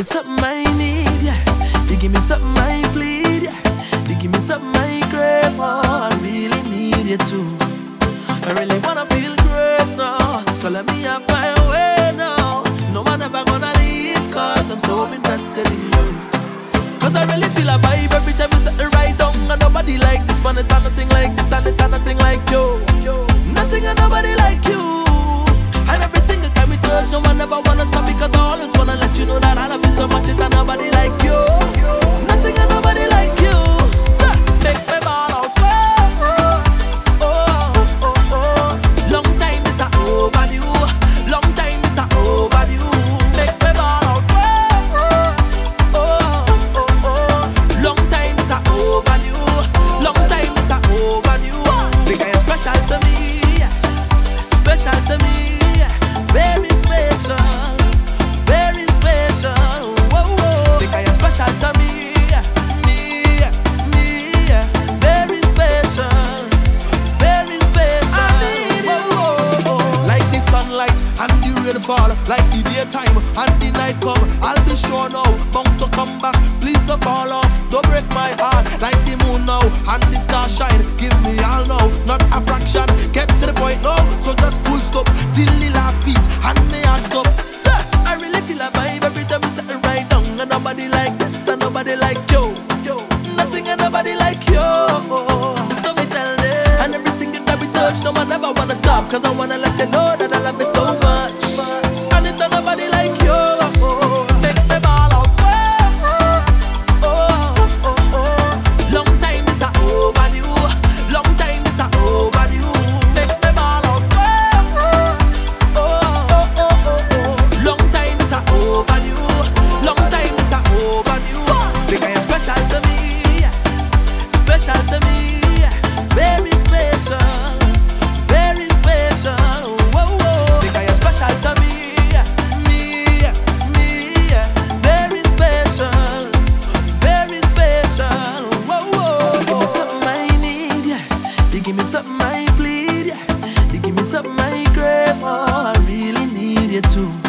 me something I need, yeah. You give me something I bleed, yeah. You give me something I crave for. I really need you too. I really wanna feel great now. So let me have my way now. No one ever gonna leave, cause I'm so invested in you. Cause I really feel a vibe every time you set it right down. And nobody like this, man. It's nothing like this, and it's nothing like you. Nothing and nobody like you. And every single time we touch, no one ever wanna stop because I always wanna let you know that I love you so much. It's nobody like you. Nothing and nobody like you. So, make me ball out. Oh, oh, oh, oh, oh. Long time is a overdue. Long time is a overdue. Make me ball out. Oh, oh, oh, oh. Long time is a overdue. Long time is a overdue. Because you're special to me, special to me, very special, And the rain fall like the daytime and the night come. I'll be sure now, bound to come back. Please don't fall off, don't break my heart. Like the moon now and the star shine. Give me all now, not a fraction. Get to the point now, so just full stop till the last beat and me all stop. Sir, I really feel a vibe every time we sitting right down. And nobody like this and nobody like you. Nothing and nobody like you. So me tell them. And every single time we touch, no one ever wanna stop. Cause I wanna let you know tout.